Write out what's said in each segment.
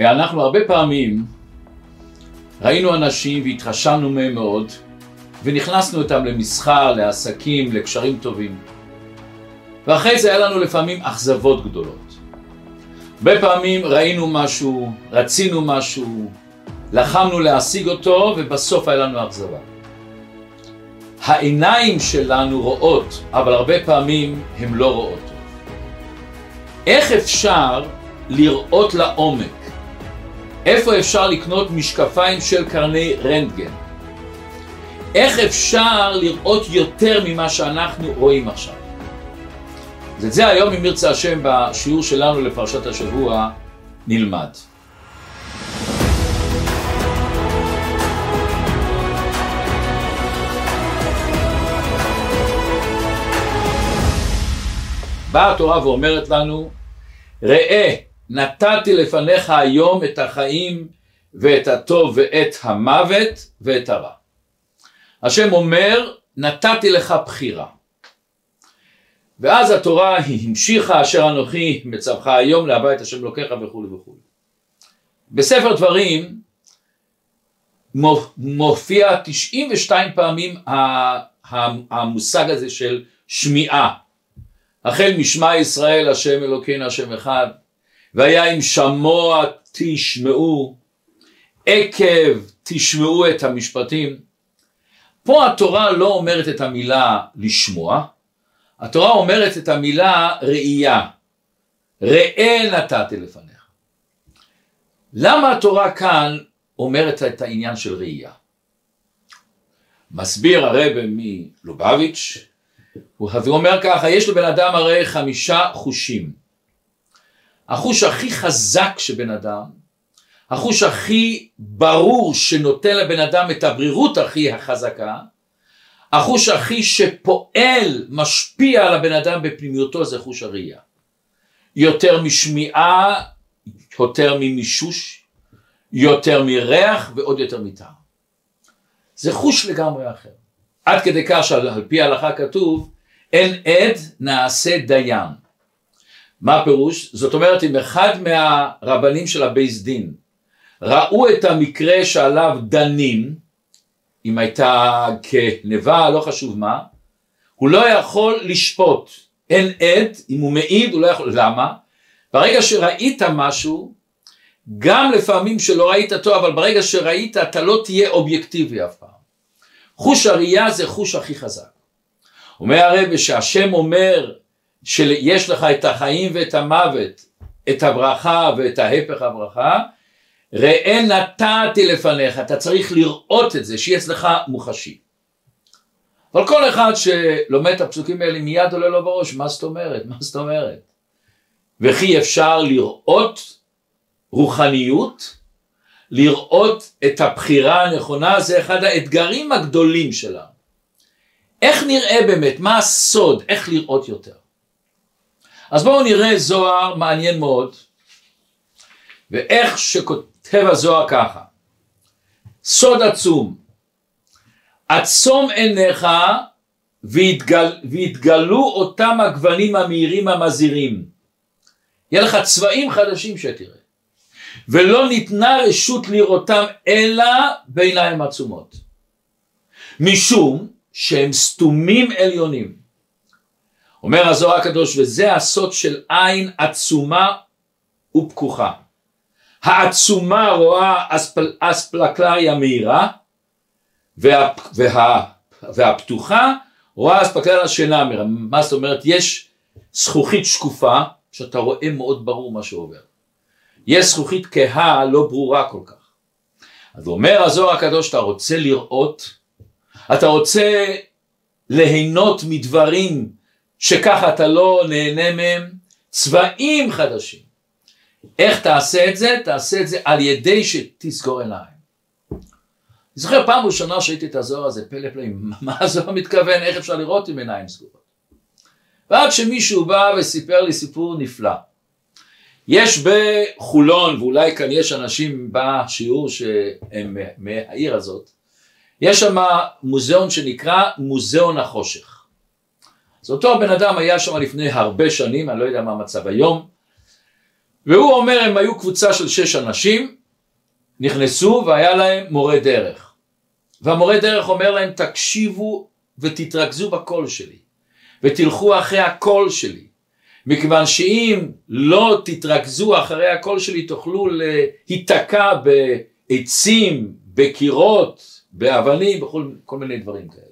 אנחנו הרבה פעמים ראינו אנשים והתרשמנו מהם מאוד ונכנסנו איתם למסחר, לעסקים, לקשרים טובים ואחרי זה היה לנו לפעמים אכזבות גדולות. הרבה פעמים ראינו משהו, רצינו משהו, לחמנו להשיג אותו ובסוף היה לנו אכזבה. העיניים שלנו רואות, אבל הרבה פעמים הן לא רואות. איך אפשר לראות לעומק? איפה אפשר לקנות משקפיים של קרני רנטגן? איך אפשר לראות יותר ממה שאנחנו רואים עכשיו? אז את זה היום, אם ירצה השם, בשיעור שלנו לפרשת השבוע, נלמד. באה התורה ואומרת לנו, ראה, נתתי לפניך היום את החיים ואת הטוב ואת המוות ואת הרע. השם אומר, נתתי לך בחירה. ואז התורה היא המשיכה אשר אנוכי מצווך היום להבא את השם אלוקיך וכולי וכולי. בספר דברים מופיע 92 פעמים המושג הזה של שמיעה. החל משמע ישראל השם אלוקינו השם אחד והיה אם שמוע תשמעו עקב תשמעו את המשפטים. פה התורה לא אומרת את המילה לשמוע התורה אומרת את המילה ראייה, ראה נתתי לפניך. למה התורה כאן אומרת את העניין של ראייה? מסביר הרבה מלובביץ', הוא אומר ככה, יש לבן אדם הרי חמישה חושים. החוש הכי חזק שבן אדם, החוש הכי ברור שנותן לבן אדם את הברירות הכי החזקה, החוש הכי שפועל, משפיע על הבן אדם בפנימיותו זה חוש הראייה. יותר משמיעה, יותר ממישוש, יותר מריח ועוד יותר מטעם. זה חוש לגמרי אחר. עד כדי כך שעל פי ההלכה כתוב אין עד נעשה דיין. מה הפירוש? זאת אומרת אם אחד מהרבנים של הבייס דין ראו את המקרה שעליו דנים אם הייתה כנבה, לא חשוב מה, הוא לא יכול לשפוט. אין עד, אם הוא מעיד הוא לא יכול, למה? ברגע שראית משהו, גם לפעמים שלא ראית טוב, אבל ברגע שראית אתה לא תהיה אובייקטיבי אף פעם. חוש הראייה זה חוש הכי חזק. אומר הרב שהשם אומר שיש לך את החיים ואת המוות, את הברכה ואת ההפך הברכה, ראה נתתי לפניך, אתה צריך לראות את זה, שיהיה אצלך מוחשי. אבל כל אחד שלומד את הפסוקים האלה מיד עולה לו בראש, מה זאת אומרת? מה זאת אומרת? וכי אפשר לראות רוחניות, לראות את הבחירה הנכונה, זה אחד האתגרים הגדולים שלנו. איך נראה באמת? מה הסוד? איך לראות יותר? אז בואו נראה זוהר מעניין מאוד, ואיך שכותב כותב הזוהר ככה, סוד עצום, עצום עיניך והתגל, והתגלו אותם הגוונים המהירים המזהירים. יהיה לך צבעים חדשים שתראה. ולא ניתנה רשות לראותם אלא בעיניים עצומות. משום שהם סתומים עליונים. אומר הזוהר הקדוש וזה הסוד של עין עצומה ופקוחה. העצומה רואה אספל, אספלקלריה מהירה וה, וה, והפתוחה רואה אספלקלריה שאינה מהירה. מה זאת אומרת? יש זכוכית שקופה שאתה רואה מאוד ברור מה שעובר. יש זכוכית כהה לא ברורה כל כך. אז אומר הזוהר הקדוש, אתה רוצה לראות, אתה רוצה ליהנות מדברים שככה אתה לא נהנה מהם, צבעים חדשים. איך תעשה את זה? תעשה את זה על ידי שתסגור עיניים. אני זוכר פעם ראשונה שהייתי את הזוהר הזה, פלא פלאים, מה הזוהר מתכוון, איך אפשר לראות עם עיניים סגורות? ועד שמישהו בא וסיפר לי סיפור נפלא. יש בחולון, ואולי כאן יש אנשים בשיעור שהם מהעיר הזאת, יש שם מוזיאון שנקרא מוזיאון החושך. אז אותו הבן אדם היה שם לפני הרבה שנים, אני לא יודע מה המצב היום, והוא אומר הם היו קבוצה של שש אנשים, נכנסו והיה להם מורה דרך. והמורה דרך אומר להם תקשיבו ותתרכזו בקול שלי ותלכו אחרי הקול שלי מכיוון שאם לא תתרכזו אחרי הקול שלי תוכלו להיתקע בעצים, בקירות, באבנים, בכל כל מיני דברים כאלה.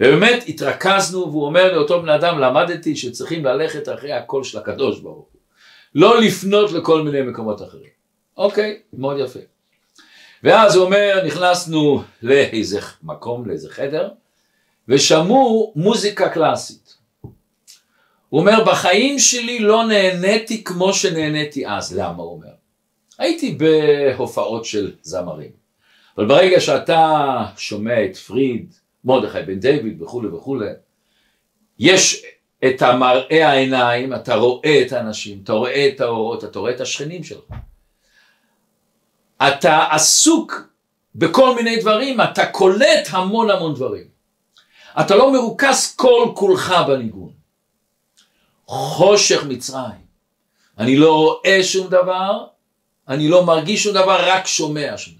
ובאמת התרכזנו והוא אומר לאותו בן אדם למדתי שצריכים ללכת אחרי הקול של הקדוש ברוך הוא לא לפנות לכל מיני מקומות אחרים. אוקיי מאוד יפה. ואז הוא אומר נכנסנו לאיזה מקום לאיזה חדר ושמעו מוזיקה קלאסית. הוא אומר בחיים שלי לא נהניתי כמו שנהניתי אז. למה? הוא אומר. הייתי בהופעות של זמרים אבל ברגע שאתה שומע את פריד מרדכי בן דיוויד וכולי וכולי, יש את המראה העיניים, אתה רואה את האנשים, אתה רואה את האורות, אתה רואה את השכנים שלך. אתה עסוק בכל מיני דברים, אתה קולט המון המון דברים. אתה לא מרוכז כל כולך בניגון. חושך מצרים. אני לא רואה שום דבר, אני לא מרגיש שום דבר, רק שומע שום דבר.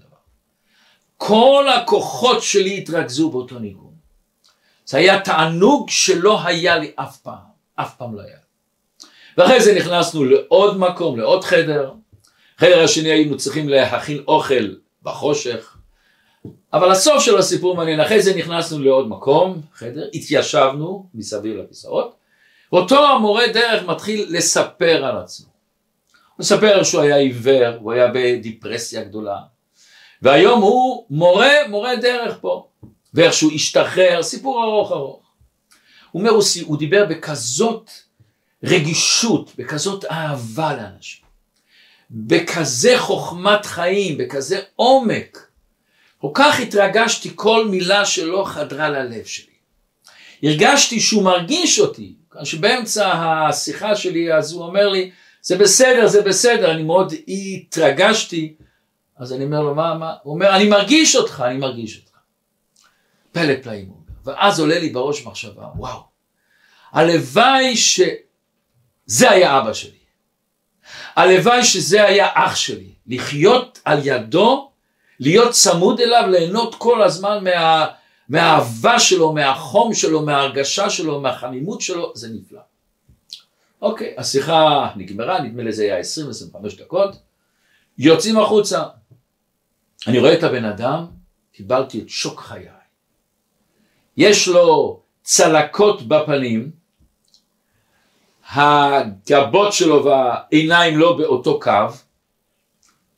כל הכוחות שלי התרכזו באותו ניגון. זה היה תענוג שלא היה לי אף פעם, אף פעם לא היה. ואחרי זה נכנסנו לעוד מקום, לעוד חדר. חדר השני היינו צריכים להכין אוכל בחושך. אבל הסוף של הסיפור מעניין, אחרי זה נכנסנו לעוד מקום, חדר, התיישבנו מסביב לכיסאות, ואותו המורה דרך מתחיל לספר על עצמו. הוא מספר שהוא היה עיוור, הוא היה בדיפרסיה גדולה, והיום הוא מורה, מורה דרך פה, ואיך שהוא השתחרר, סיפור ארוך ארוך. הוא אומר, הוא דיבר בכזאת רגישות, בכזאת אהבה לאנשים, בכזה חוכמת חיים, בכזה עומק. כל כך התרגשתי כל מילה שלא חדרה ללב שלי. הרגשתי שהוא מרגיש אותי, שבאמצע השיחה שלי אז הוא אומר לי, זה בסדר, זה בסדר, אני מאוד התרגשתי, אז אני אומר לו, מה, מה? הוא אומר, אני מרגיש אותך, אני מרגיש אותך. פלא פלאים הוא אומר. ואז עולה לי בראש מחשבה, וואו, הלוואי שזה היה אבא שלי. הלוואי שזה היה אח שלי. לחיות על ידו, להיות צמוד אליו, ליהנות כל הזמן מה, מהאהבה שלו, מהחום שלו, מההרגשה שלו, מהחמימות שלו, זה נפלא. אוקיי, השיחה נגמרה, נדמה לי זה היה 20-25 דקות, יוצאים החוצה. אני רואה את הבן אדם, קיבלתי את שוק חיי. יש לו צלקות בפנים, הגבות שלו והעיניים לא באותו קו,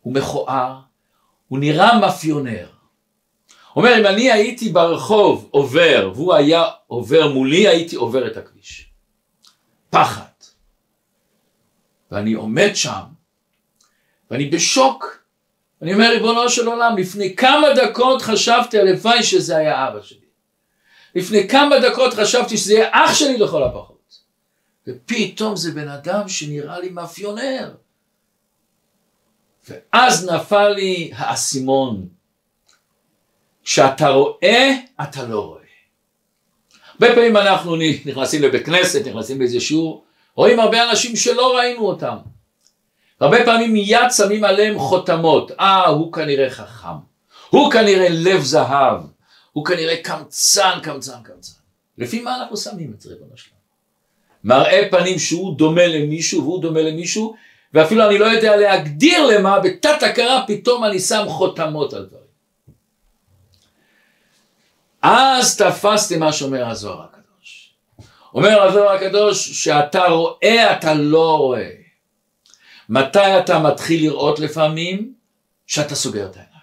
הוא מכוער, הוא נראה מאפיונר. אומר אם אני הייתי ברחוב עובר והוא היה עובר מולי הייתי עובר את הכביש. פחד. ואני עומד שם ואני בשוק אני אומר, ריבונו של עולם, לפני כמה דקות חשבתי הלוואי שזה היה אבא שלי. לפני כמה דקות חשבתי שזה יהיה אח שלי לכל הפחות. ופתאום זה בן אדם שנראה לי מאפיונר. ואז נפל לי האסימון. כשאתה רואה, אתה לא רואה. הרבה פעמים אנחנו נכנסים לבית כנסת, נכנסים לאיזה שיעור, רואים הרבה אנשים שלא ראינו אותם. הרבה פעמים מיד שמים עליהם חותמות, אה הוא כנראה חכם, הוא כנראה לב זהב, הוא כנראה קמצן קמצן קמצן. לפי מה אנחנו שמים את ריבונו שלנו? מראה פנים שהוא דומה למישהו והוא דומה למישהו ואפילו אני לא יודע להגדיר למה בתת הכרה פתאום אני שם חותמות על דברים. אז תפסתי מה שאומר הזוהר הקדוש. אומר הזוהר הקדוש שאתה רואה אתה לא רואה. מתי אתה מתחיל לראות לפעמים? שאתה סוגר את העיניים.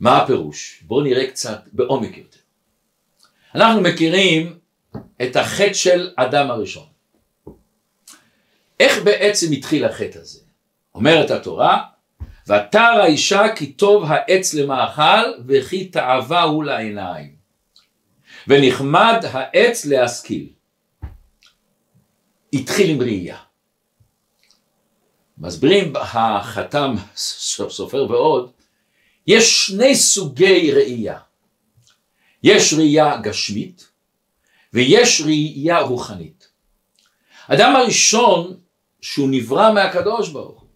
מה הפירוש? בואו נראה קצת בעומק יותר. אנחנו מכירים את החטא של אדם הראשון. איך בעצם התחיל החטא הזה? אומרת התורה, ותר האישה כי טוב העץ למאכל וכי תאווה הוא לעיניים. ונחמד העץ להשכיל. התחיל עם ראייה. מסבירים החתם סופר ועוד, יש שני סוגי ראייה. יש ראייה גשמית ויש ראייה רוחנית. אדם הראשון שהוא נברא מהקדוש ברוך הוא.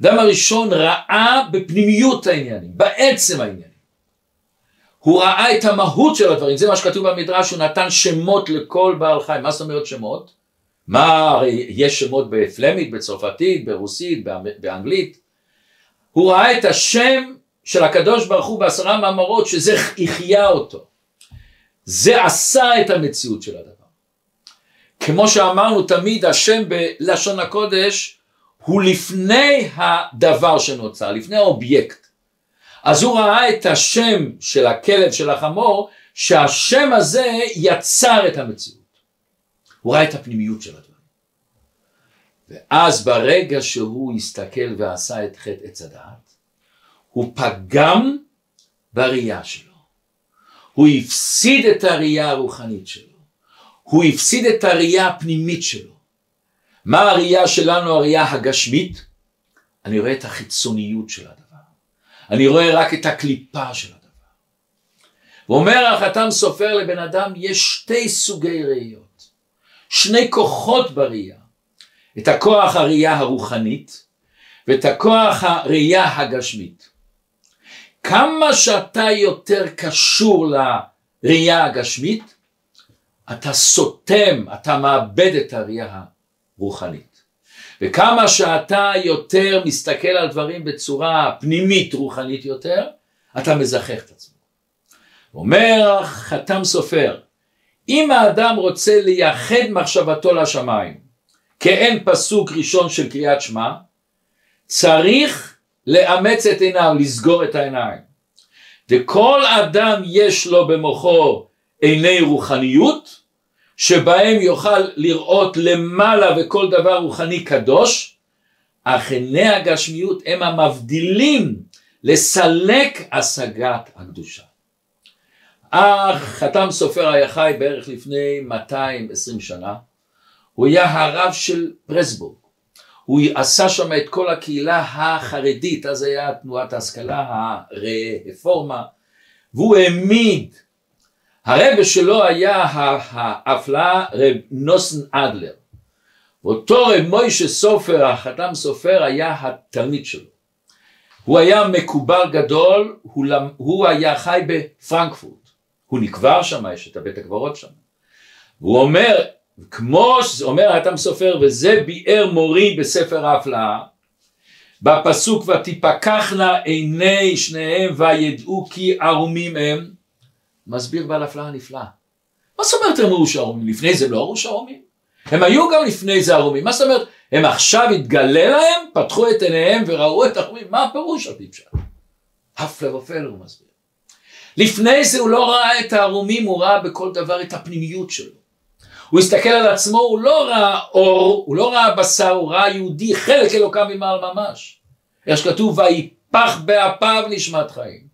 האדם הראשון ראה בפנימיות העניינים, בעצם העניינים. הוא ראה את המהות של הדברים, זה מה שכתוב במדרש, הוא נתן שמות לכל בעל חיים. מה זאת אומרת שמות? מה, יש שמות בפלמית, בצרפתית, ברוסית, באנגלית. הוא ראה את השם של הקדוש ברוך הוא בעשרה מאמרות, שזה החיה אותו. זה עשה את המציאות של הדבר. כמו שאמרנו תמיד, השם בלשון הקודש הוא לפני הדבר שנוצר, לפני האובייקט. אז הוא ראה את השם של הכלב של החמור, שהשם הזה יצר את המציאות. הוא ראה את הפנימיות של הדברים. ואז ברגע שהוא הסתכל ועשה את חטא עץ הדעת, הוא פגם בראייה שלו. הוא הפסיד את הראייה הרוחנית שלו. הוא הפסיד את הראייה הפנימית שלו. מה הראייה שלנו, הראייה הגשמית? אני רואה את החיצוניות של הדבר. אני רואה רק את הקליפה של הדבר. ואומר החתם סופר לבן אדם, יש שתי סוגי ראיות. שני כוחות בראייה. את הכוח הראייה הרוחנית ואת הכוח הראייה הגשמית. כמה שאתה יותר קשור לראייה הגשמית, אתה סותם, אתה מאבד את הראייה הרוחנית. וכמה שאתה יותר מסתכל על דברים בצורה פנימית רוחנית יותר, אתה מזכח את עצמו. אומר חתם סופר, אם האדם רוצה לייחד מחשבתו לשמיים, כאין פסוק ראשון של קריאת שמע, צריך לאמץ את עיניו, לסגור את העיניים. וכל אדם יש לו במוחו עיני רוחניות, שבהם יוכל לראות למעלה וכל דבר רוחני קדוש, אך עיני הגשמיות הם המבדילים לסלק השגת הקדושה. אך חתם סופר היה חי בערך לפני 220 שנה, הוא היה הרב של פרסבורג, הוא עשה שם את כל הקהילה החרדית, אז היה תנועת ההשכלה, הרפורמה, והוא העמיד, הרבה שלו היה האפלה רב נוסן אדלר, ואותו רב מוישה סופר, החתם סופר, היה התלמיד שלו. הוא היה מקובל גדול, הוא, הוא היה חי בפרנקפורט, הוא נקבר שם, יש את הבית הקברות שם. הוא אומר, כמו שאומר האטם סופר וזה ביאר מורי בספר ההפלאה בפסוק ותפקחנה עיני שניהם וידעו כי ערומים הם מסביר בעל הפלאה נפלאה מה זאת אומרת הם ראו שערומים? לפני זה לא ראו שערומים? הם היו גם לפני זה ערומים מה זאת אומרת הם עכשיו התגלה להם פתחו את עיניהם וראו את הערומים מה הפירוש פשט? הפלא ופלא הוא מסביר לפני זה הוא לא ראה את הערומים הוא ראה בכל דבר את הפנימיות שלו הוא הסתכל על עצמו, הוא לא ראה אור, הוא לא ראה בשר, הוא ראה יהודי, חלק אלוקיו ממעל ממש. איך שכתוב, ויפח באפיו נשמת חיים.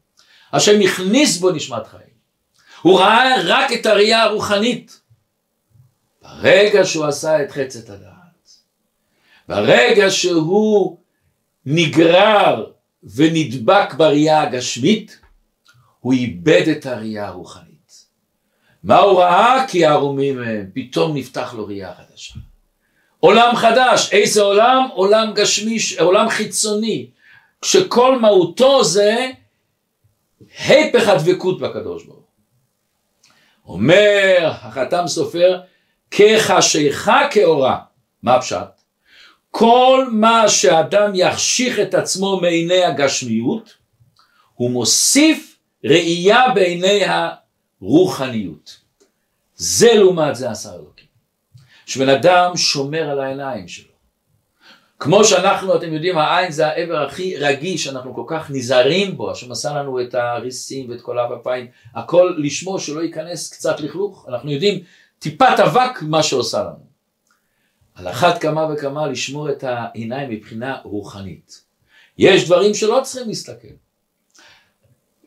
השם הכניס בו נשמת חיים. הוא ראה רק את הראייה הרוחנית. ברגע שהוא עשה את חצת הדעת, ברגע שהוא נגרר ונדבק בראייה הגשמית, הוא איבד את הראייה הרוחנית. מה הוא ראה? כי הערומים הם, פתאום נפתח לו ראייה חדשה. עולם חדש, איזה עולם? עולם גשמי, עולם חיצוני, כשכל מהותו זה היפך הדבקות בקדוש ברוך אומר החתם סופר, כחשיכה כאורה. מה הפשט? כל מה שאדם יחשיך את עצמו מעיני הגשמיות, הוא מוסיף ראייה בעיני רוחניות. זה לעומת זה עשה אלוקים. שבן אדם שומר על העיניים שלו. כמו שאנחנו, אתם יודעים, העין זה העבר הכי רגיש, אנחנו כל כך נזהרים בו, השם עשה לנו את הריסים ואת כל אב אפיים, הכל לשמור שלא ייכנס קצת לכלוך, אנחנו יודעים טיפת אבק מה שעושה לנו. על אחת כמה וכמה לשמור את העיניים מבחינה רוחנית. יש דברים שלא צריכים להסתכל.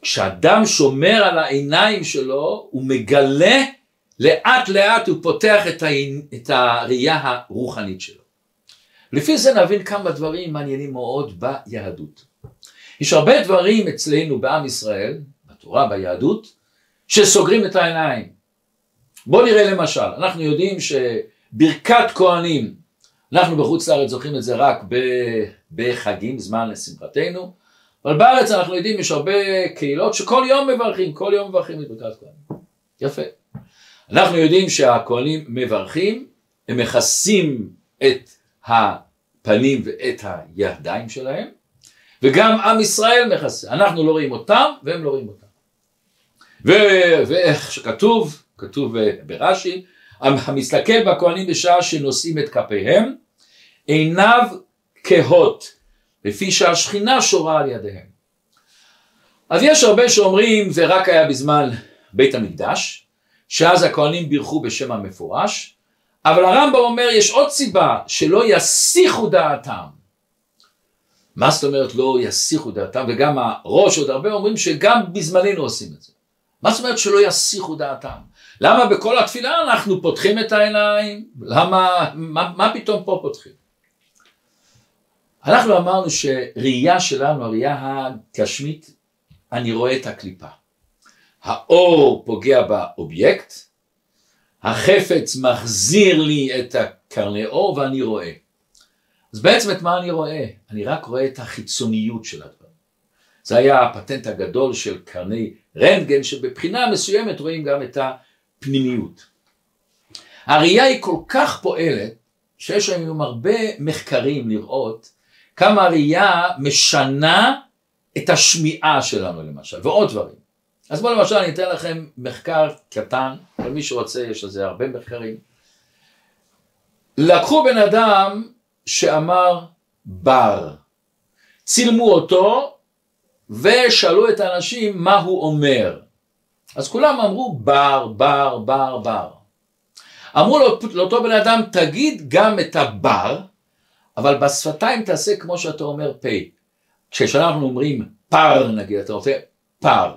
כשאדם שומר על העיניים שלו, הוא מגלה, לאט לאט הוא פותח את, העין, את הראייה הרוחנית שלו. לפי זה נבין כמה דברים מעניינים מאוד ביהדות. יש הרבה דברים אצלנו בעם ישראל, בתורה, ביהדות, שסוגרים את העיניים. בואו נראה למשל, אנחנו יודעים שברכת כהנים אנחנו בחוץ לארץ זוכרים את זה רק בחגים, זמן לשמחתנו, אבל בארץ אנחנו יודעים, יש הרבה קהילות שכל יום מברכים, כל יום מברכים את ברכת כהנים. יפה. אנחנו יודעים שהכהנים מברכים, הם מכסים את הפנים ואת הידיים שלהם, וגם עם ישראל מכסה. אנחנו לא רואים אותם והם לא רואים אותם. ואיך שכתוב, כתוב ברש"י, המסתכל בכהנים בשעה שנושאים את כפיהם, עיניו כהות, לפי שהשכינה שורה על ידיהם. אז יש הרבה שאומרים זה רק היה בזמן בית המקדש, שאז הכהנים בירכו בשם המפורש, אבל הרמב"ם אומר יש עוד סיבה שלא יסיחו דעתם. מה זאת אומרת לא יסיחו דעתם וגם הראש עוד הרבה אומרים שגם בזמננו עושים את זה. מה זאת אומרת שלא יסיחו דעתם? למה בכל התפילה אנחנו פותחים את העיניים? למה, מה, מה פתאום פה פותחים? אנחנו אמרנו שראייה שלנו, הראייה הגשמית, אני רואה את הקליפה. האור פוגע באובייקט, החפץ מחזיר לי את הקרני אור ואני רואה. אז בעצם את מה אני רואה? אני רק רואה את החיצוניות של הדברים. זה היה הפטנט הגדול של קרני רנטגן, שבבחינה מסוימת רואים גם את הפנימיות. הראייה היא כל כך פועלת, שיש היום הרבה מחקרים לראות כמה הראייה משנה את השמיעה שלנו למשל, ועוד דברים. אז בואו למשל אני אתן לכם מחקר קטן, כל מי שרוצה יש לזה הרבה מחקרים. לקחו בן אדם שאמר בר, צילמו אותו ושאלו את האנשים מה הוא אומר. אז כולם אמרו בר, בר, בר, בר. אמרו לאותו בן אדם תגיד גם את הבר, אבל בשפתיים תעשה כמו שאתה אומר פה. כשאנחנו אומרים פר נגיד, אתה רוצה פר.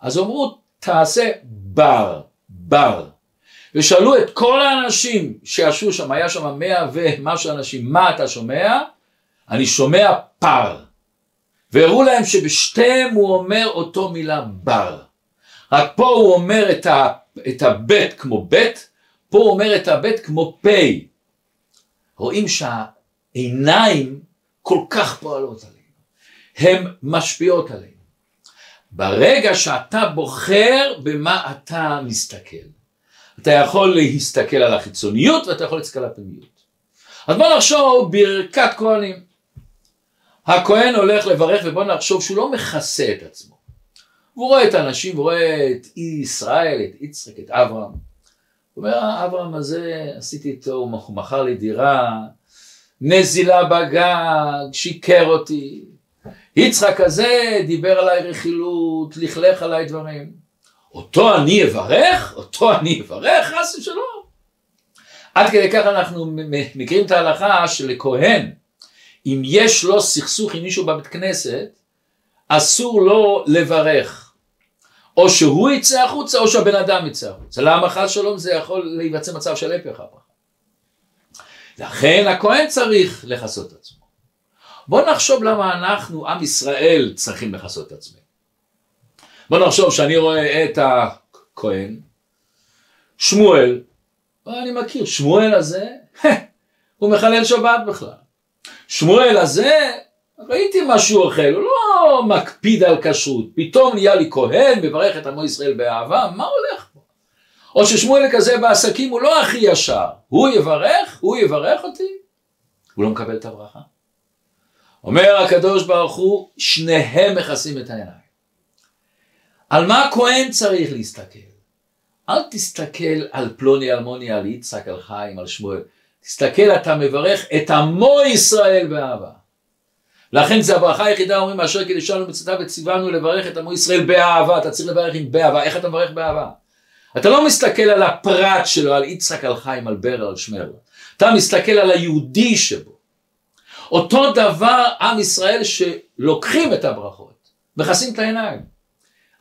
אז אמרו תעשה בר, בר. ושאלו את כל האנשים שישבו שם, היה שם מאה ומשהו אנשים, מה אתה שומע? אני שומע פר. והראו להם שבשתיהם הוא אומר אותו מילה בר. רק פה הוא אומר את, ה, את הבית כמו בית, פה הוא אומר את הבית כמו פ'. רואים שהעיניים כל כך פועלות עלינו, הן משפיעות עלינו. ברגע שאתה בוחר במה אתה מסתכל, אתה יכול להסתכל על החיצוניות ואתה יכול להסתכל על הפנימיות. אז בוא נחשוב ברכת כהנים. הכהן הולך לברך ובוא נחשוב שהוא לא מכסה את עצמו. הוא רואה את האנשים, הוא רואה את ישראל, את יצחק, את אברהם. הוא אומר, אברהם הזה, עשיתי איתו, הוא מכר לי דירה, נזילה בגג, שיקר אותי. יצחק הזה דיבר עליי רכילות, לכלך עליי דברים. אותו אני אברך? אותו אני אברך? חס ושלום. עד כדי כך אנחנו מכירים את ההלכה שלכהן, אם יש לו סכסוך עם מישהו בבית כנסת, אסור לו לברך. או שהוא יצא החוצה או שהבן אדם יצא החוצה. למה חס שלום זה יכול להיווצר מצב של הפך הברכה. לכן הכהן צריך לכסות את עצמו. בוא נחשוב למה אנחנו, עם ישראל, צריכים לכסות את עצמנו. בוא נחשוב שאני רואה את הכהן, שמואל, אני מכיר, שמואל הזה, הוא מחלל שבת בכלל. שמואל הזה, ראיתי מה שהוא אוכל, הוא לא מקפיד על כשרות, פתאום נהיה לי כהן, מברך את עמו ישראל באהבה, מה הולך? או ששמואל כזה בעסקים הוא לא הכי ישר, הוא יברך, הוא יברך אותי, הוא לא מקבל את הברכה. אומר הקדוש ברוך הוא, שניהם מכסים את העיניים. על מה הכהן צריך להסתכל? אל תסתכל על פלוני אלמוני, על יצחק, על חיים, על שמואל. תסתכל, אתה מברך את עמו ישראל באהבה. לכן זה הברכה היחידה, אומרים, אשר קידשנו מצוותיו וציוונו לברך את עמו ישראל באהבה. אתה צריך לברך עם באהבה. איך אתה מברך באהבה? אתה לא מסתכל על הפרט שלו, על יצחק, על חיים, על ברל, על שמר. אתה מסתכל על היהודי שבו. אותו דבר עם ישראל שלוקחים את הברכות, מכסים את העיניים.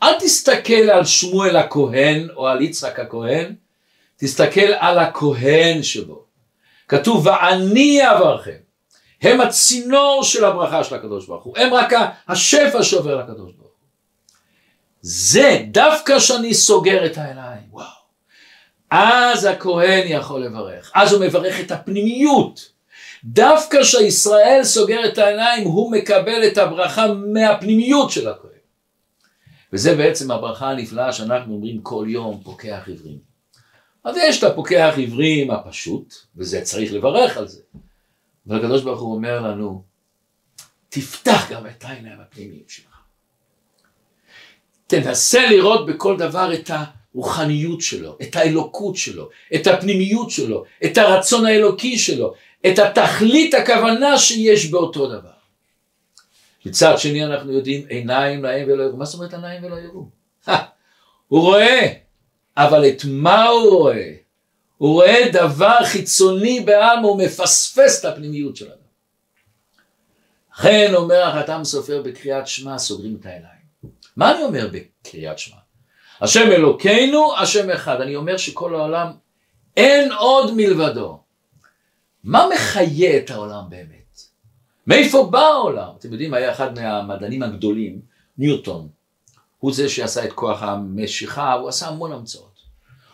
אל תסתכל על שמואל הכהן או על יצחק הכהן, תסתכל על הכהן שבו. כתוב ואני אברכם. הם הצינור של הברכה של הקדוש ברוך הוא, הם רק השפע שעובר לקדוש ברוך הוא. זה דווקא שאני סוגר את העיניים, וואו. אז הכהן יכול לברך, אז הוא מברך את הפנימיות, דווקא כשישראל סוגר את העיניים הוא מקבל את הברכה מהפנימיות של הכהן. וזה בעצם הברכה הנפלאה שאנחנו אומרים כל יום פוקח עברים. אז יש את הפוקח עברים הפשוט, וזה צריך לברך על זה. אבל הקדוש ברוך הוא אומר לנו, תפתח גם את העיניים הפנימיים שלך. תנסה לראות בכל דבר את הרוחניות שלו, את האלוקות שלו, את הפנימיות שלו, את הרצון האלוקי שלו, את התכלית הכוונה שיש באותו דבר. מצד שני אנחנו יודעים עיניים להם ולא יראו. מה זאת אומרת עיניים ולא יראו? הוא רואה, אבל את מה הוא רואה? הוא רואה דבר חיצוני בעם, הוא מפספס את הפנימיות שלנו. לכן אומר החתם סופר בקריאת שמע, סוגרים את העיניים. מה אני אומר בקריאת שמע? השם אלוקינו, השם אחד. אני אומר שכל העולם אין עוד מלבדו. מה מחיה את העולם באמת? מאיפה בא העולם? אתם יודעים, היה אחד מהמדענים הגדולים, ניוטון. הוא זה שעשה את כוח המשיכה, הוא עשה המון המצאות.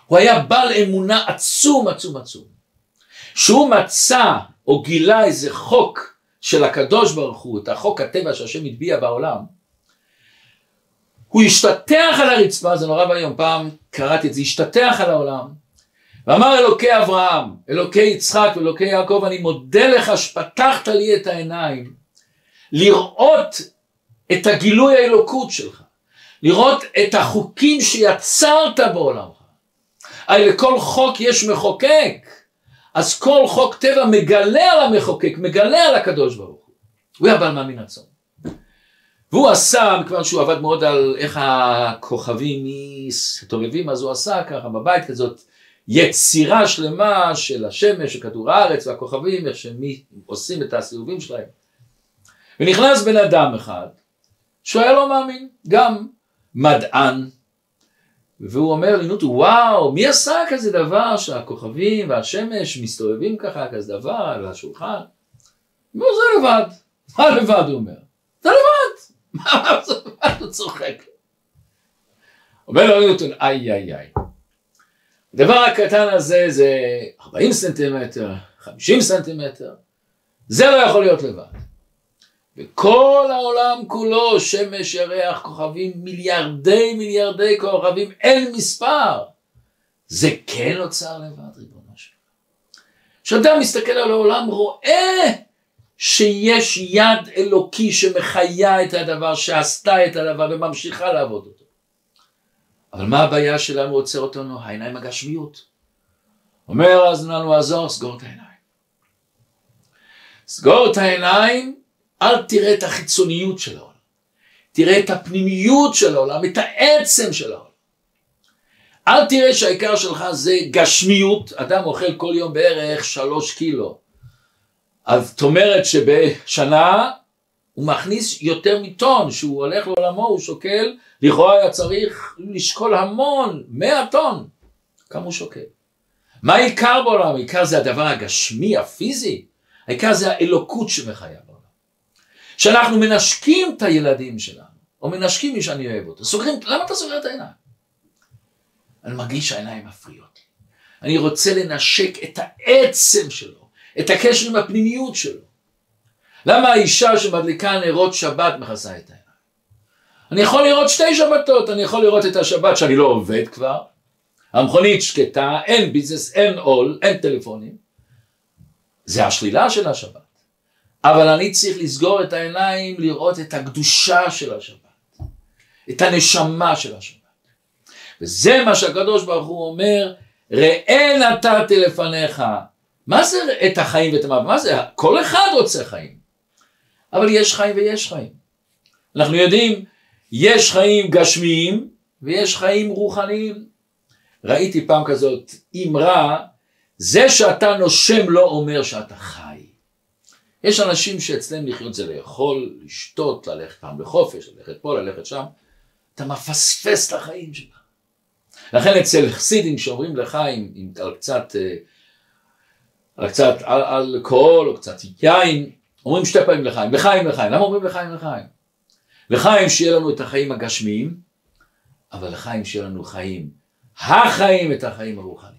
הוא היה בעל אמונה עצום עצום עצום. שהוא מצא או גילה איזה חוק של הקדוש ברוך הוא, את החוק הטבע שהשם הטביע בעולם, הוא השתטח על הרצפה, זה נורא ואיום, פעם קראתי את זה, השתטח על העולם, ואמר אלוקי אברהם, אלוקי יצחק ואלוקי יעקב, אני מודה לך שפתחת לי את העיניים, לראות את הגילוי האלוקות שלך, לראות את החוקים שיצרת בעולמך. הרי לכל חוק יש מחוקק, אז כל חוק טבע מגלה על המחוקק, מגלה על הקדוש ברוך הוא. הוא היה בעל מאמין עצום. והוא עשה, מכיוון שהוא עבד מאוד על איך הכוכבים מסתובבים, אז הוא עשה ככה בבית כזאת יצירה שלמה של השמש, של כדור הארץ והכוכבים, איך שהם עושים את הסיבובים שלהם. ונכנס בן אדם אחד, שהוא היה לא מאמין, גם מדען, והוא אומר לנוטו, וואו, מי עשה כזה דבר שהכוכבים והשמש מסתובבים ככה, כזה דבר על השולחן? הוא אומר, זה לבד. מה לבד, הוא אומר? זה לבד. מה? הוא צוחק. אומר לו ניוטון, איי איי איי. הדבר הקטן הזה זה 40 סנטימטר, 50 סנטימטר, זה לא יכול להיות לבד. וכל העולם כולו, שמש, ירח, כוכבים, מיליארדי מיליארדי כוכבים, אין מספר. זה כן אוצר לבד, ריבונו שלנו. כשאדם מסתכל על העולם, רואה שיש יד אלוקי שמחיה את הדבר, שעשתה את הדבר וממשיכה לעבוד אותו. אבל מה הבעיה שלנו עוצר אותנו? העיניים הגשמיות. אומר אז לנו עזור, סגור את העיניים. סגור את העיניים אל תראה את החיצוניות של העולם, תראה את הפנימיות של העולם, את העצם של העולם. אל תראה שהעיקר שלך זה גשמיות, אדם אוכל כל יום בערך שלוש קילו. אז זאת אומרת שבשנה הוא מכניס יותר מטון, שהוא הולך לעולמו, הוא שוקל, לכאורה היה צריך לשקול המון, מאה טון, כמה הוא שוקל. מה העיקר בעולם? העיקר זה הדבר הגשמי, הפיזי, העיקר זה האלוקות שמחיה. שאנחנו מנשקים את הילדים שלנו, או מנשקים מי שאני אוהב אותו, סוגרים, למה אתה סוגר את העיניים? אני מרגיש שהעיניים מפריעות לי. אני רוצה לנשק את העצם שלו, את הקשר עם הפנימיות שלו. למה האישה שמדליקה נרות שבת מכסה את העיניים? אני יכול לראות שתי שבתות, אני יכול לראות את השבת שאני לא עובד כבר, המכונית שקטה, אין ביזנס, אין עול, אין טלפונים. זה השלילה של השבת. אבל אני צריך לסגור את העיניים, לראות את הקדושה של השבת, את הנשמה של השבת. וזה מה שהקדוש ברוך הוא אומר, ראה נתתי לפניך. מה זה את החיים ואת המוות? מה זה? כל אחד רוצה חיים. אבל יש חיים ויש חיים. אנחנו יודעים, יש חיים גשמיים ויש חיים רוחניים. ראיתי פעם כזאת אמרה, זה שאתה נושם לא אומר שאתה חי. יש אנשים שאצלם לחיות זה לאכול, לשתות, ללכת פעם לחופש, ללכת פה, ללכת שם. אתה מפספס את החיים שלך. לכן אצל חסידים שאומרים לחיים עם, על קצת, על קצת אלכוהול או קצת יין, אומרים שתי פעמים לחיים, לחיים לחיים. למה אומרים לחיים לחיים? לחיים שיהיה לנו את החיים הגשמיים, אבל לחיים שיהיה לנו חיים, החיים את החיים הרוחניים.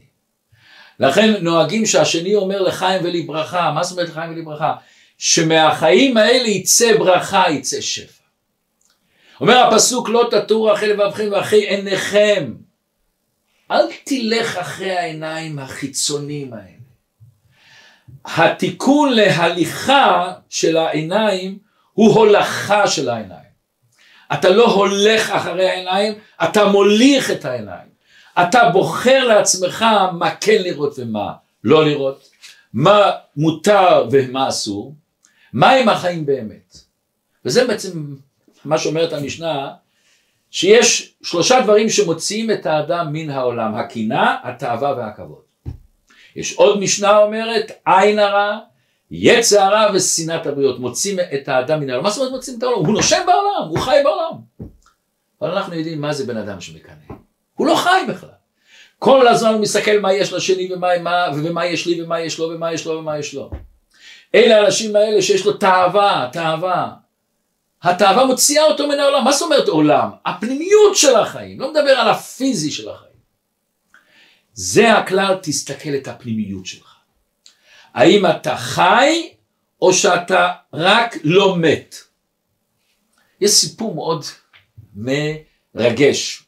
לכן נוהגים שהשני אומר לחיים ולברכה, מה זאת אומרת לחיים ולברכה? שמהחיים האלה יצא ברכה, יצא שפע. אומר הפסוק לא תטורו אחרי לבבכם ואחרי עיניכם. אל תלך אחרי העיניים החיצוניים האלה. התיקון להליכה של העיניים הוא הולכה של העיניים. אתה לא הולך אחרי העיניים, אתה מוליך את העיניים. אתה בוחר לעצמך מה כן לראות ומה לא לראות, מה מותר ומה אסור, מה עם החיים באמת. וזה בעצם מה שאומרת המשנה, שיש שלושה דברים שמוציאים את האדם מן העולם, הקנאה, התאווה והכבוד. יש עוד משנה אומרת, עין הרע, יצר הרע ושנאת הבריות, מוצאים את האדם מן העולם. מה זאת אומרת מוצאים את העולם? הוא נושם בעולם, הוא חי בעולם. אבל אנחנו יודעים מה זה בן אדם שמקנא. הוא לא חי בכלל. כל הזמן הוא מסתכל מה יש לשני ומה, ומה, ומה יש לי ומה יש לו ומה יש לו ומה יש לו. אלה האנשים האלה שיש לו תאווה, תאווה. התאווה מוציאה אותו מן העולם. מה זאת אומרת עולם? הפנימיות של החיים, לא מדבר על הפיזי של החיים. זה הכלל, תסתכל את הפנימיות שלך. האם אתה חי או שאתה רק לא מת? יש סיפור מאוד מרגש.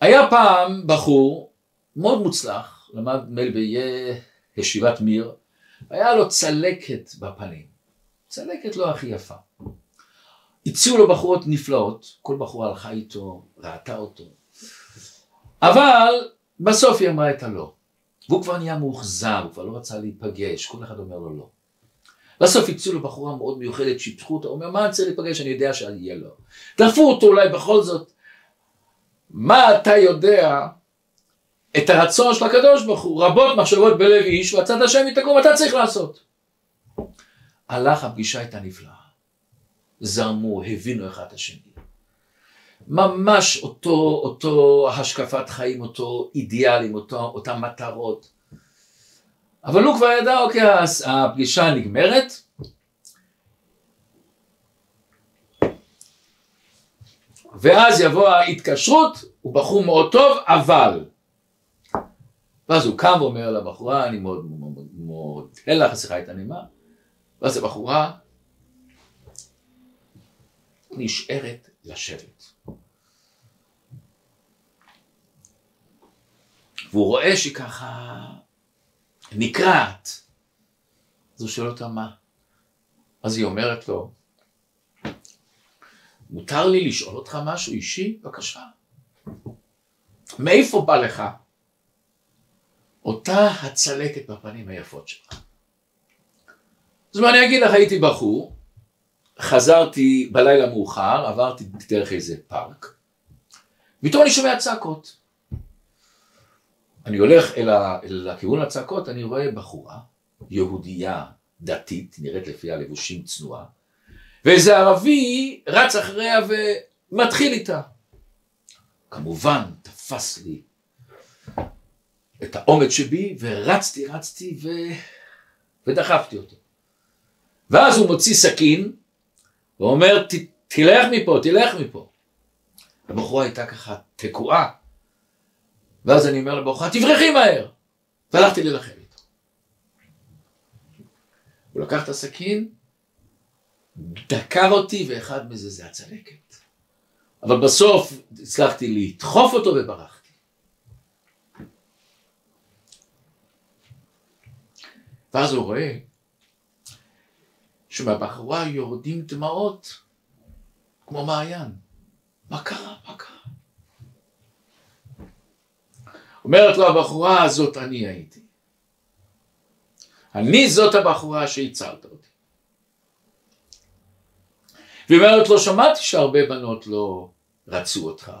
היה פעם בחור מאוד מוצלח, למד מל בישיבת מיר, היה לו צלקת בפנים, צלקת לא הכי יפה. הציעו לו בחורות נפלאות, כל בחורה הלכה איתו, ראתה אותו, אבל בסוף היא אמרה את הלא. והוא כבר נהיה מאוכזר, הוא כבר לא רצה להיפגש, כל אחד אומר לו לא. בסוף הציעו לו בחורה מאוד מיוחדת, שיפחו אותה, הוא אומר, מה אני צריך להיפגש, אני יודע שאני אהיה לו. דחפו אותו אולי בכל זאת. מה אתה יודע את הרצון של הקדוש ברוך הוא, רבות מחשבות בלב איש, והצד השם יתקום, אתה צריך לעשות. הלך, הפגישה הייתה נפלאה. זרמו, הבינו אחד את השני. ממש אותו, אותו השקפת חיים, אותו אידיאלים, אותו, אותן מטרות. אבל הוא כבר ידע, אוקיי, הפגישה נגמרת, ואז יבוא ההתקשרות, הוא בחור מאוד טוב, אבל. ואז הוא קם ואומר לבחורה, אני מאוד מודה לך, השיחה הייתה נעימה, ואז הבחורה נשארת לשבת. והוא רואה שהיא ככה נקרעת. אז הוא שואל אותה מה? אז היא אומרת לו, מותר לי לשאול אותך משהו אישי? בבקשה. מאיפה בא לך אותה הצלקת בפנים היפות שלך? אז מה אני אגיד לך, הייתי בחור, חזרתי בלילה מאוחר, עברתי דרך איזה פארק, פתאום אני שומע צעקות. אני הולך אל, ה, אל הכיוון הצעקות, אני רואה בחורה, יהודייה, דתית, נראית לפי הלבושים צנועה, ואיזה ערבי רץ אחריה ומתחיל איתה. כמובן, תפס לי את האומץ שבי, ורצתי, רצתי ו... ודחפתי אותו. ואז הוא מוציא סכין, ואומר, תלך מפה, תלך מפה. הבחורה הייתה ככה תקועה. ואז אני אומר לבחורה, תברחי מהר! והלכתי להילחם איתו. הוא לקח את הסכין, דקר אותי, ואחד מזה זה הצלקת. אבל בסוף הצלחתי לדחוף אותו וברחתי. ואז הוא רואה שמהבחורה יורדים דמעות כמו מעיין. מה קרה? מה קרה? אומרת לו הבחורה הזאת אני הייתי. אני זאת הבחורה שהצלת אותי. והיא אומרת לו שמעתי שהרבה בנות לא רצו אותך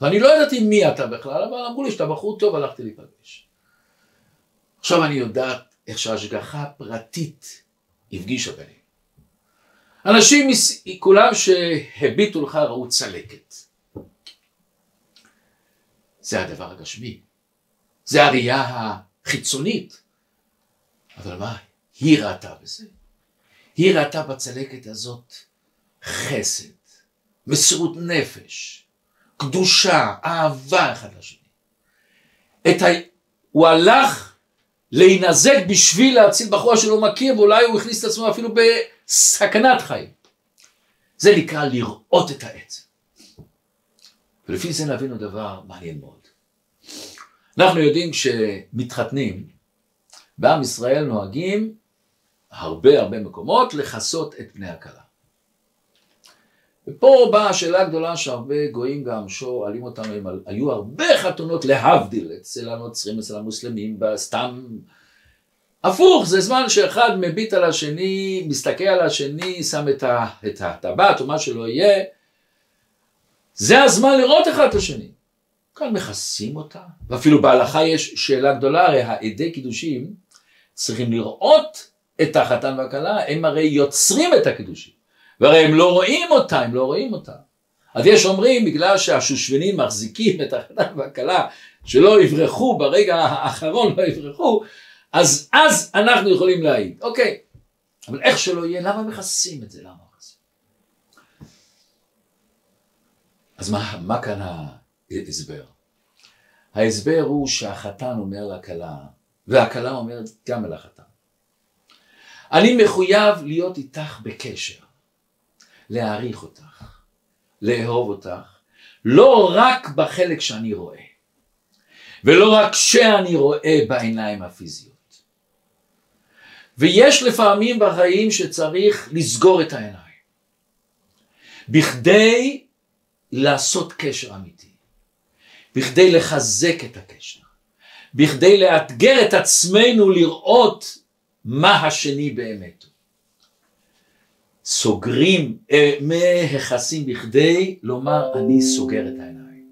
ואני לא ידעתי מי אתה בכלל אבל אמרו לי שאתה בחור טוב הלכתי להיפגש. עכשיו אני יודעת איך שהשגחה פרטית הפגישה ביניהם. אנשים, כולם שהביטו לך ראו צלקת. זה הדבר הגשמי. זה הראייה החיצונית. אבל מה? היא ראתה בזה. היא ראתה בצלקת הזאת חסד, מסירות נפש, קדושה, אהבה אחד לשני. ה... הוא הלך להינזק בשביל להציל בחורה שלא מכיר, ואולי הוא הכניס את עצמו אפילו בסכנת חיים. זה נקרא לראות את העץ. ולפי זה נבינו דבר מעניין מאוד. אנחנו יודעים כשמתחתנים, בעם ישראל נוהגים הרבה הרבה מקומות לכסות את פני הכלה. ופה באה השאלה הגדולה שהרבה גויים גם שואלים אותנו אם היו הרבה חתונות להבדיל אצל הנוצרים, אצל המוסלמים, סתם הפוך, זה זמן שאחד מביט על השני, מסתכל על השני, שם את הטבעת או מה שלא יהיה, זה הזמן לראות אחד את השני. כאן מכסים אותה, ואפילו בהלכה יש שאלה גדולה, הרי העדי קידושים צריכים לראות את החתן והכלה, הם הרי יוצרים את הקידושים, והרי הם לא רואים אותה, הם לא רואים אותה. אז יש אומרים, בגלל שהשושבינים מחזיקים את החתן והכלה, שלא יברחו ברגע האחרון, לא יברחו, אז אז אנחנו יכולים להעיד. אוקיי, אבל איך שלא יהיה, למה מכסים את זה? למה מכסים? אז מה, מה כאן ההסבר? ההסבר הוא שהחתן אומר לכלה, והכלה אומרת גם אל החתן. אני מחויב להיות איתך בקשר, להעריך אותך, לאהוב אותך, לא רק בחלק שאני רואה, ולא רק שאני רואה בעיניים הפיזיות. ויש לפעמים בחיים שצריך לסגור את העיניים, בכדי לעשות קשר אמיתי, בכדי לחזק את הקשר, בכדי לאתגר את עצמנו לראות מה השני באמת. סוגרים, אה, מכסים בכדי לומר אני סוגר את העיניים.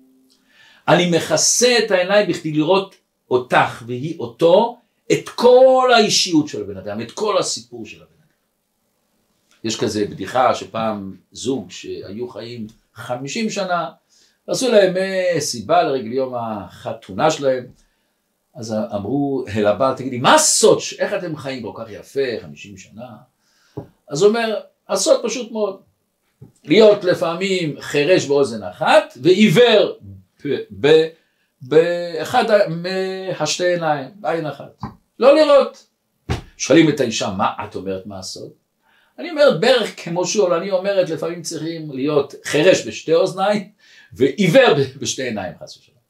אני מכסה את העיניים בכדי לראות אותך והיא אותו, את כל האישיות של הבן אדם, את כל הסיפור של הבן אדם. יש כזה בדיחה שפעם זוג שהיו חיים חמישים שנה, עשו להם סיבה לרגל יום החתונה שלהם, אז אמרו אל הבעל, תגידי, מה הסוד, איך אתם חיים כל כך יפה, חמישים שנה? אז הוא אומר, הסוד פשוט מאוד, להיות לפעמים חירש באוזן אחת ועיוור באחד מהשתי עיניים, בעין אחת. לא לראות. שואלים את האישה, מה את אומרת מה הסוד? אני אומרת בערך כמו שואל, אני אומרת לפעמים צריכים להיות חירש בשתי אוזניים ועיוור בשתי עיניים חס ושלום.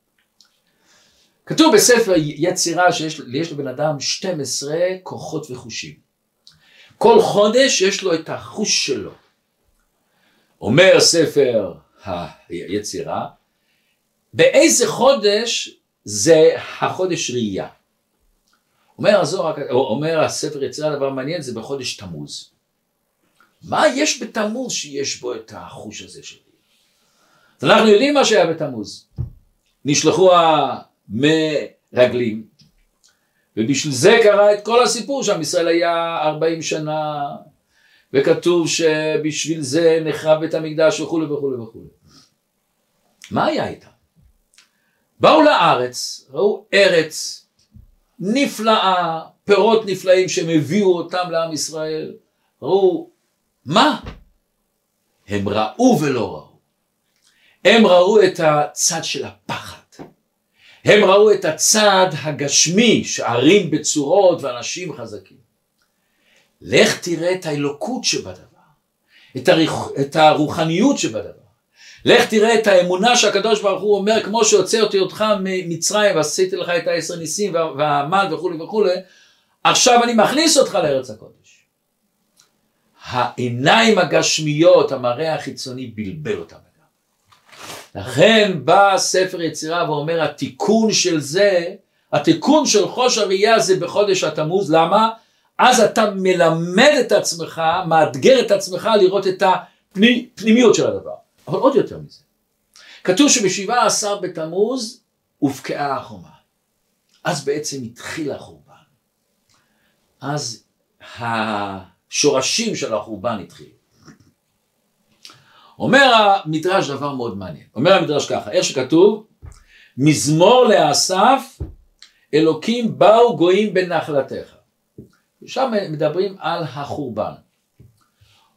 כתוב בספר יצירה שיש לבן אדם 12 כוחות וחושים. כל חודש יש לו את החוש שלו. אומר ספר היצירה, באיזה חודש זה החודש ראייה. אומר הזוהר, אומר הספר יצירה דבר מעניין, זה בחודש תמוז. מה יש בתמוז שיש בו את החוש הזה שלי? אז אנחנו יודעים מה שהיה בתמוז. נשלחו המרגלים, ובשביל זה קרה את כל הסיפור שעם ישראל היה 40 שנה, וכתוב שבשביל זה נחרב בית המקדש וכולי וכולי וכולי. מה היה איתם? באו לארץ, ראו ארץ נפלאה, פירות נפלאים שהם הביאו אותם לעם ישראל, ראו מה? הם ראו ולא ראו. הם ראו את הצד של הפחד. הם ראו את הצד הגשמי, שערים בצורות ואנשים חזקים. לך תראה את האלוקות שבדבר, את, הריח, את הרוחניות שבדבר. לך תראה את האמונה שהקדוש ברוך הוא אומר, כמו שהוצאתי אותך ממצרים ועשיתי לך את העשר ניסים והעמל וכולי וכולי, עכשיו אני מכניס אותך לארץ הקודש. העיניים הגשמיות, המראה החיצוני בלבל אותם. לכן בא ספר יצירה ואומר התיקון של זה, התיקון של חוש הראייה זה בחודש התמוז, למה? אז אתה מלמד את עצמך, מאתגר את עצמך לראות את הפנימיות של הדבר. אבל עוד יותר מזה, כתוב שבשבעה עשר בתמוז הובקעה החומה. אז בעצם התחיל החורבן. אז השורשים של החורבן התחילו. אומר המדרש דבר מאוד מעניין, אומר המדרש ככה, איך שכתוב, מזמור לאסף, אלוקים באו גויים בנחלתך. שם מדברים על החורבן.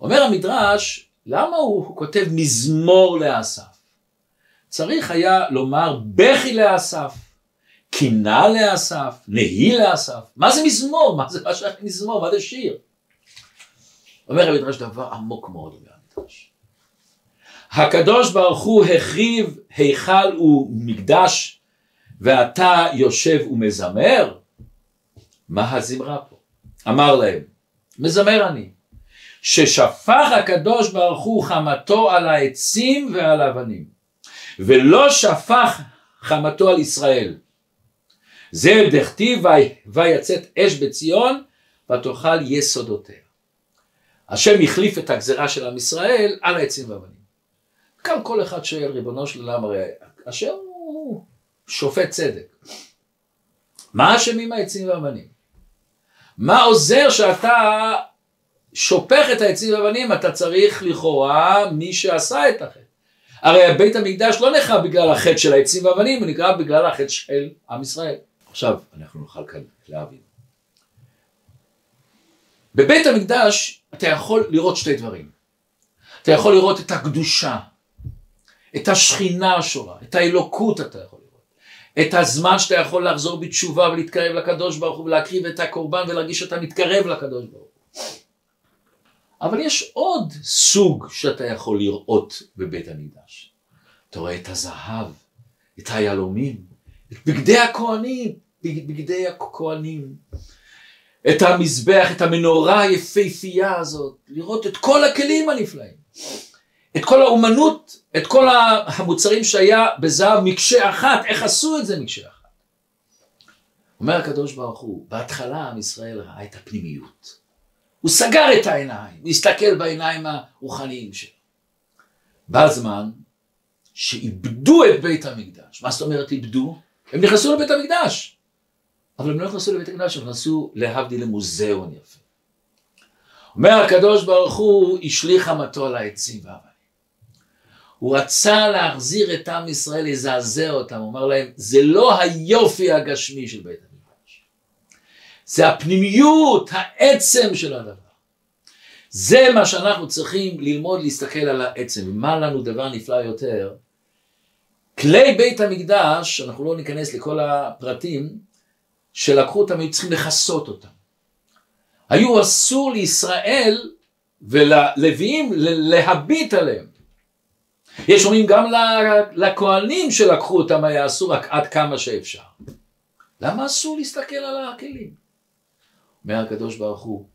אומר המדרש, למה הוא כותב מזמור לאסף? צריך היה לומר בכי לאסף, קינה לאסף, נהי לאסף, מה זה מזמור? מה זה מה שייך מזמור? מה זה שיר? אומר רבי מדרש דבר עמוק מאוד במדרש. הקדוש ברוך הוא החריב היכל ומקדש ואתה יושב ומזמר? מה הזמרה פה? אמר להם, מזמר אני, ששפך הקדוש ברוך הוא חמתו על העצים ועל האבנים, ולא שפך חמתו על ישראל. זה דכתיב ויצאת אש בציון ותאכל יסודותיה. השם החליף את הגזרה של עם ישראל על העצים והאבנים. כאן כל אחד שואל ריבונו של עולם הרי השם הוא שופט צדק. מה אשמים העצים והאבנים? מה עוזר שאתה שופך את העצים והאבנים? אתה צריך לכאורה מי שעשה את החטא. הרי בית המקדש לא נחרב בגלל החטא של העצים והאבנים, הוא נקרא בגלל החטא של עם ישראל. עכשיו אנחנו נוכל כאן להבין. בבית המקדש אתה יכול לראות שתי דברים. אתה יכול לראות את הקדושה, את השכינה השורה, את האלוקות אתה יכול לראות, את הזמן שאתה יכול לחזור בתשובה ולהתקרב לקדוש ברוך הוא ולהקריב את הקורבן ולהרגיש שאתה מתקרב לקדוש ברוך הוא. אבל יש עוד סוג שאתה יכול לראות בבית המקדש. אתה רואה את הזהב, את היהלומים, את בגדי הכהנים, בגדי הכהנים, את המזבח, את המנורה היפהפייה הזאת, לראות את כל הכלים הנפלאים, את כל האומנות, את כל המוצרים שהיה בזהב מקשה אחת, איך עשו את זה מקשה אחת. אומר הקדוש ברוך הוא, בהתחלה עם ישראל ראה את הפנימיות. הוא סגר את העיניים, הוא הסתכל בעיניים הרוחניים שלו. בא זמן שאיבדו את בית המקדש. מה זאת אומרת איבדו? הם נכנסו לבית המקדש. אבל הם לא נכנסו לבית המקדש, הם נכנסו להבדיל למוזיאון יפה. אומר הקדוש ברוך הוא, השליך המטו על העצים והאבנים. הוא רצה להחזיר את עם ישראל, לזעזע אותם, הוא אמר להם, זה לא היופי הגשמי של בית המקדש, זה הפנימיות, העצם של הדבר. זה מה שאנחנו צריכים ללמוד להסתכל על העצם. מה לנו דבר נפלא יותר? כלי בית המקדש, אנחנו לא ניכנס לכל הפרטים, שלקחו אותם, היו צריכים לכסות אותם. היו אסור לישראל וללוויים להביט עליהם. יש אומרים גם לכהנים שלקחו אותם היה אסור רק עד כמה שאפשר. למה אסור להסתכל על הכלים? אומר הקדוש ברוך הוא,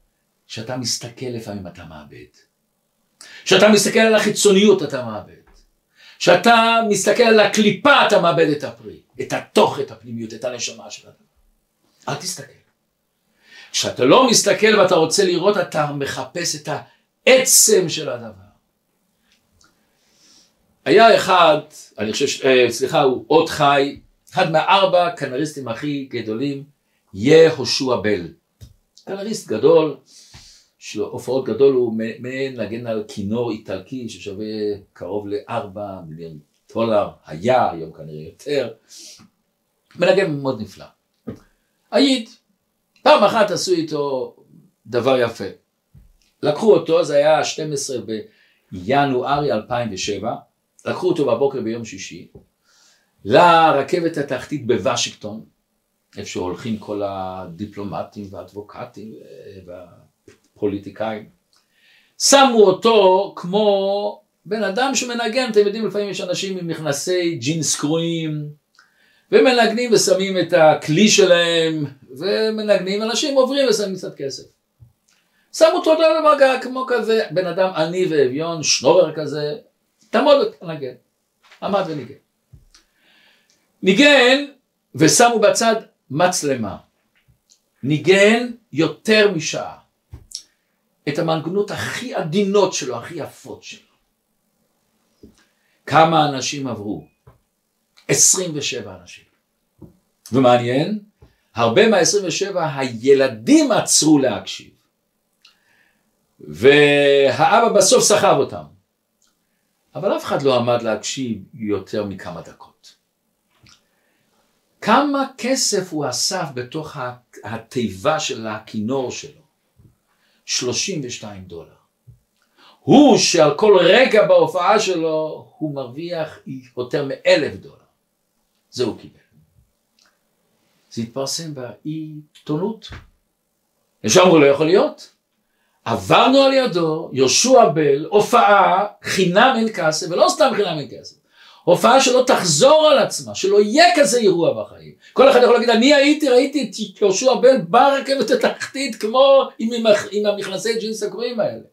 כשאתה מסתכל לפעמים אתה מאבד. כשאתה מסתכל על החיצוניות אתה מאבד. כשאתה מסתכל על הקליפה אתה מאבד את הפרי, את התוך, את הפנימיות, את הנשמה של הדבר. אל תסתכל. כשאתה לא מסתכל ואתה רוצה לראות, אתה מחפש את העצם של הדבר. היה אחד, אני חושב, אה, סליחה, הוא עוד חי, אחד מהארבע קנריסטים הכי גדולים, יהושע בל. קנריסט גדול, יש לו הופעות גדול, הוא מנגן על כינור איטלקי ששווה קרוב לארבע מיליון דולר, היה, היום כנראה יותר. מנגן מאוד נפלא. היית, פעם אחת עשו איתו דבר יפה. לקחו אותו, זה היה 12 בינוארי 2007, לקחו אותו בבוקר ביום שישי, לרכבת התחתית בוושינגטון, איפה שהולכים כל הדיפלומטים והאדבוקטים והפוליטיקאים. שמו אותו כמו בן אדם שמנגן, אתם יודעים לפעמים יש אנשים עם מכנסי ג'ינס קרועים ומנגנים ושמים את הכלי שלהם ומנגנים, אנשים עוברים ושמים קצת כסף. שמו אותו דבר כמו כזה בן אדם עני ואביון, שנובר כזה, תעמוד ותנגן. עמד וניגן. ניגן ושמו בצד מצלמה. ניגן יותר משעה. את המנגנות הכי עדינות שלו, הכי יפות שלו. כמה אנשים עברו? 27 אנשים. ומעניין, הרבה מה-27 הילדים עצרו להקשיב. והאבא בסוף סחב אותם. אבל אף אחד לא עמד להקשיב יותר מכמה דקות. כמה כסף הוא אסף בתוך התיבה של הכינור שלו? 32 דולר. הוא שעל כל רגע בהופעה שלו הוא מרוויח יותר מאלף דולר. זה הוא קיבל. זה התפרסם בעיתונות. ושם אמרו לא יכול להיות. עברנו על ידו, יהושע בל, הופעה חינם אין כסף, ולא סתם חינם אין כסף. הופעה שלא תחזור על עצמה, שלא יהיה כזה אירוע בחיים. כל אחד יכול להגיד, אני הייתי, ראיתי את יהושע בן ברכבת התחתית כמו עם, עם המכנסי ג'ינס הגרועים האלה.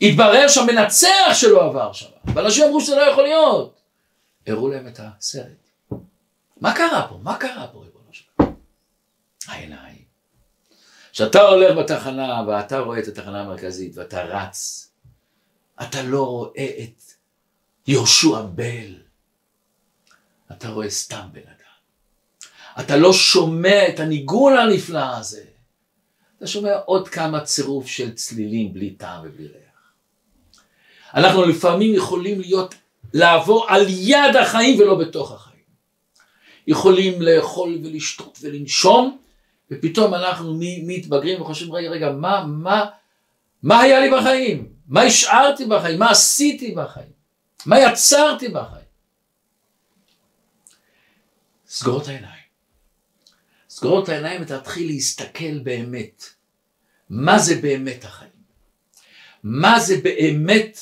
התברר שהמנצח שלו עבר שם, ואנשים אמרו שזה לא יכול להיות. הראו להם את הסרט. מה קרה פה? מה קרה פה, ריבונו שלנו? העיניים. כשאתה הולך בתחנה ואתה רואה את התחנה המרכזית ואתה רץ, אתה לא רואה את יהושע בל. אתה רואה סתם בן אדם. אתה לא שומע את הניגון הנפלא הזה. אתה שומע עוד כמה צירוף של צלילים בלי טעם ובלי ריח. אנחנו לפעמים יכולים להיות, לעבור על יד החיים ולא בתוך החיים. יכולים לאכול ולשתות ולנשום, ופתאום אנחנו מתבגרים וחושבים, רגע, רגע, מה, מה, מה היה לי בחיים? מה השארתי בחיים? מה עשיתי בחיים? מה יצרתי בחיים? סגור את העיניים. סגור את העיניים ותתחיל להסתכל באמת. מה זה באמת החיים? מה זה באמת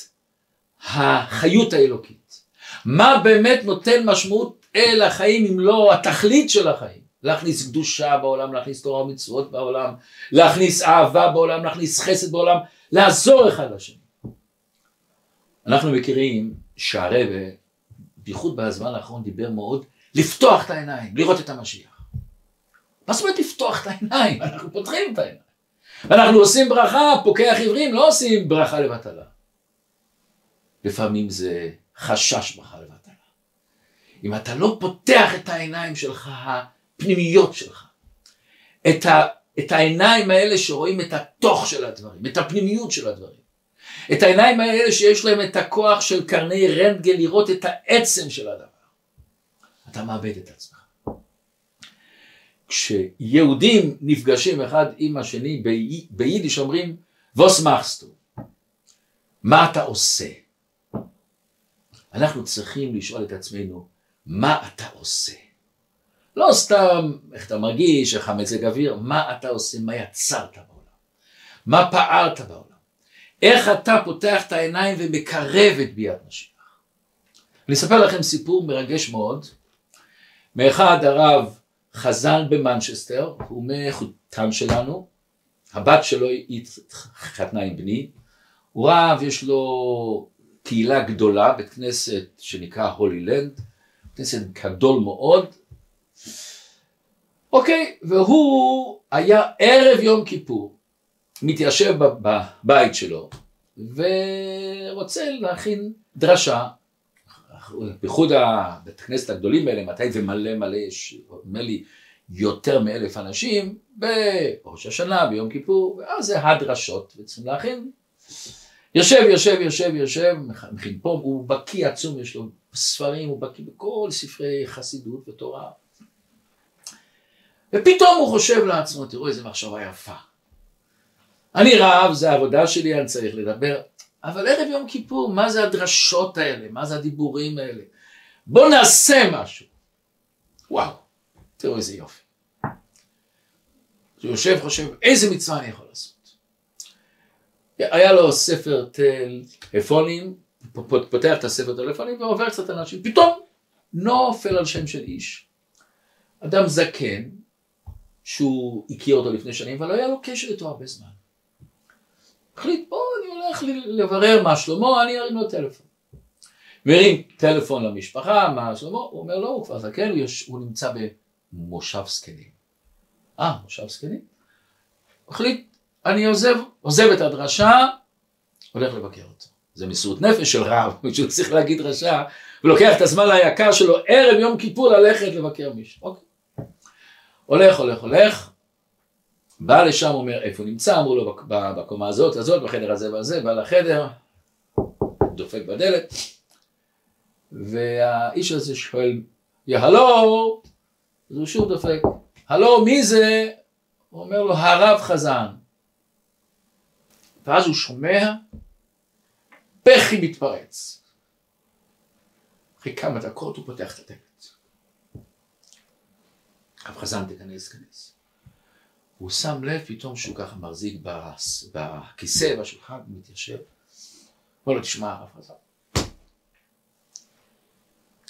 החיות האלוקית? מה באמת נותן משמעות אל החיים אם לא התכלית של החיים? להכניס קדושה בעולם, להכניס תורה ומצוות בעולם, להכניס אהבה בעולם, להכניס חסד בעולם, לעזור אחד לשני. אנחנו מכירים שהרבה, בייחוד בזמן האחרון, דיבר מאוד לפתוח את העיניים, לראות את המשיח. מה זאת אומרת לפתוח את העיניים? אנחנו פותחים את העיניים. אנחנו עושים ברכה, פוקח עיוורים, לא עושים ברכה לבטלה. לפעמים זה חשש ברכה לבטלה. אם אתה לא פותח את העיניים שלך, הפנימיות שלך, את, ה, את העיניים האלה שרואים את התוך של הדברים, את הפנימיות של הדברים, את העיניים האלה שיש להם את הכוח של קרני רנטגן לראות את העצם של הדבר. אתה מאבד את עצמך. כשיהודים נפגשים אחד עם השני ביידיש אומרים ווס מחסטו מה אתה עושה? אנחנו צריכים לשאול את עצמנו מה אתה עושה? לא סתם איך אתה מרגיש, איך המזג אוויר, מה אתה עושה, מה יצרת בעולם, מה פעלת בעולם. איך אתה פותח את העיניים ומקרב את ביאת משיח. אני אספר לכם סיפור מרגש מאוד, מאחד הרב חזן במנצ'סטר, הוא מחותם שלנו, הבת שלו התחתנה עם בני, הוא רב, יש לו קהילה גדולה, בית כנסת שנקרא הולילנד, כנסת גדול מאוד, אוקיי, והוא היה ערב יום כיפור, מתיישב בבית שלו ורוצה להכין דרשה, בייחוד הבית הכנסת הגדולים האלה, מתי זה מלא מלא, יש נדמה לי יותר מאלף אנשים, בראש השנה, ביום כיפור, ואז זה הדרשות, וצריכים להכין. יושב, יושב, יושב, יושב, מכין פה, הוא בקיא עצום, יש לו ספרים, הוא בקיא בכל ספרי חסידות ותורה. ופתאום הוא חושב לעצמו, תראו איזה מחשבה יפה. אני רב, זה העבודה שלי, אני צריך לדבר. אבל ערב יום כיפור, מה זה הדרשות האלה? מה זה הדיבורים האלה? בואו נעשה משהו. וואו, תראו איזה יופי. הוא יושב, חושב, איזה מצווה אני יכול לעשות? היה לו ספר טלפונים, פותח את הספר טלפונים ועובר קצת אנשים, פתאום נופל על שם של איש. אדם זקן, שהוא הכיר אותו לפני שנים, אבל לא היה לו קשר איתו הרבה זמן. החליט, בוא, אני הולך לברר מה שלמה, אני ארים לו טלפון. מרים טלפון למשפחה, מה שלמה, הוא אומר, לא, הוא כבר זקן, הוא, יש, הוא נמצא במושב זקנים. אה, מושב זקנים? החליט, אני עוזב, עוזב את הדרשה, הולך לבקר אותו. זה מסירות נפש של רב, שהוא צריך להגיד רשע, ולוקח את הזמן היקר שלו ערב יום כיפור ללכת לבקר מישהו. אוקיי. הולך, הולך, הולך, בא לשם, אומר איפה נמצא, אמרו לו בקומה הזאת, הזאת, בחדר הזה והזה, בא לחדר, דופק בדלת, והאיש הזה שואל, יא הלו, אז הוא שוב דופק, הלו, מי זה? הוא אומר לו, הרב חזן. ואז הוא שומע, בכי מתפרץ. אחרי כמה דקות הוא פותח את הדלת. רב חזן תיכנס, תיכנס. הוא שם לב פתאום שהוא ככה מחזיק בכיסא, בשולחן, מתיישב. אומר לו, תשמע, רב חזן,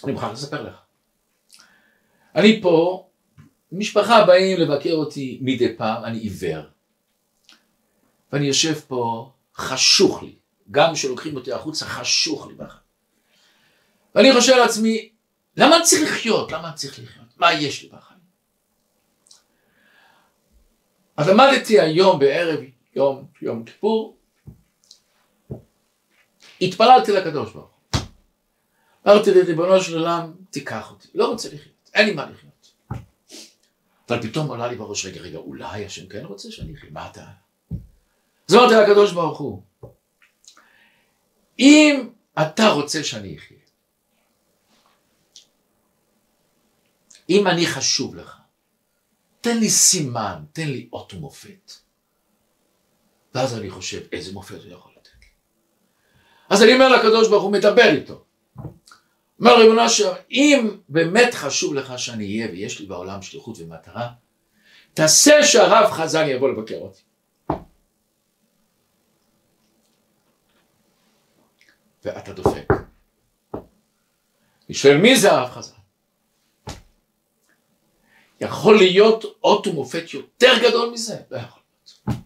אני מוכרח לספר לך. אני פה, משפחה באים לבקר אותי מדי פעם, אני עיוור. ואני יושב פה, חשוך לי. גם כשלוקחים אותי החוצה, חשוך לי בחיים. ואני חושב לעצמי, למה אני צריך לחיות? למה אני צריך לחיות? מה יש לי בחיים? אז למדתי היום בערב יום, יום כיפור, התפללתי לקדוש ברוך הוא. אמרתי לריבונו של עולם, תיקח אותי. לא רוצה לחיות, אין לי מה לחיות. אבל פתאום עולה לי בראש, רגע, רגע, אולי השם כן רוצה שאני אחיה, מה אתה? אז אמרתי לקדוש ברוך הוא, אם אתה רוצה שאני אחיה, אם אני חשוב לך, תן לי סימן, תן לי אות ומופת. ואז אני חושב, איזה מופת הוא יכול לתת לי. אז אני אומר לקדוש ברוך הוא, מדבר איתו. אומר ריבונו של אם באמת חשוב לך שאני אהיה ויש לי בעולם שליחות ומטרה, תעשה שהרב חזן יבוא לבקר אותי. ואתה דופק. אני שואל מי זה הרב חזן? יכול להיות אות ומופת יותר גדול מזה? לא יכול להיות.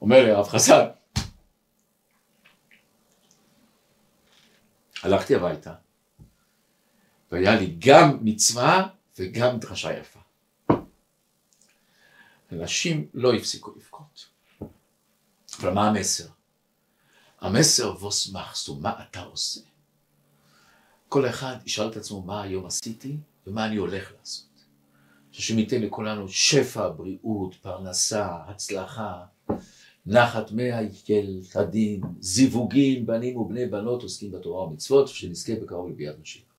אומר הרב חזן, הלכתי הביתה, והיה לי גם מצווה וגם דרשה יפה. אנשים לא הפסיקו לבכות. אבל מה המסר? המסר ווס מחסו, מה אתה עושה? כל אחד ישאל את עצמו מה היום עשיתי ומה אני הולך לעשות. שהשם ייתן לכולנו שפע, בריאות, פרנסה, הצלחה, נחת מהיקל, הדין, זיווגים, בנים ובני בנות עוסקים בתורה ומצוות, שנזכה בקרוב לביאת משיח.